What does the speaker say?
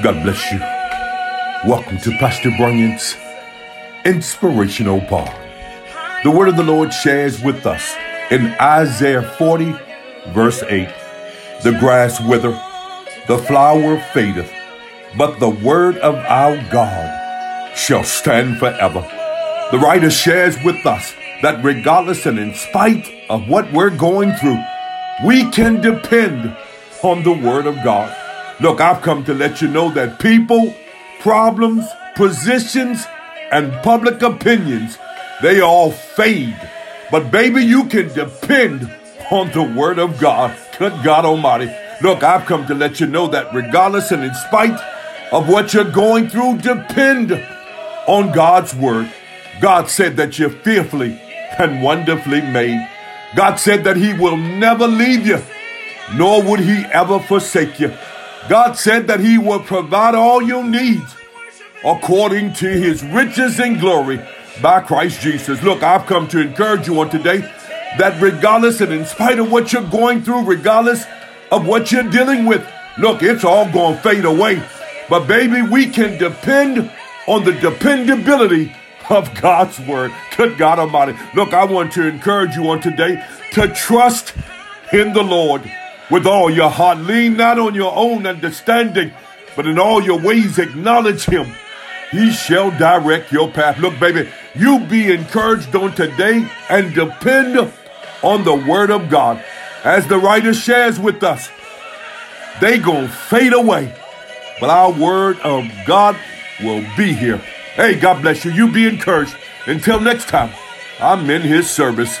God bless you. Welcome to Pastor Bryant's Inspirational Bar. The word of the Lord shares with us in Isaiah 40, verse 8 The grass withereth, the flower fadeth, but the word of our God shall stand forever. The writer shares with us that regardless and in spite of what we're going through, we can depend on the word of God. Look, I've come to let you know that people, problems, positions, and public opinions, they all fade. But baby, you can depend on the word of God. Good God Almighty. Look, I've come to let you know that regardless and in spite of what you're going through, depend on God's word. God said that you're fearfully and wonderfully made. God said that He will never leave you, nor would He ever forsake you. God said that He will provide all your needs according to His riches and glory by Christ Jesus. Look, I've come to encourage you on today that regardless and in spite of what you're going through, regardless of what you're dealing with, look, it's all going to fade away. But baby, we can depend on the dependability of God's word. Good God Almighty. Look, I want to encourage you on today to trust in the Lord with all your heart. Lean not on your own understanding, but in all your ways acknowledge Him. He shall direct your path. Look, baby, you be encouraged on today and depend on the word of God. As the writer shares with us, they gonna fade away, but our word of God will be here. Hey, God bless you. You be encouraged. Until next time, I'm in his service.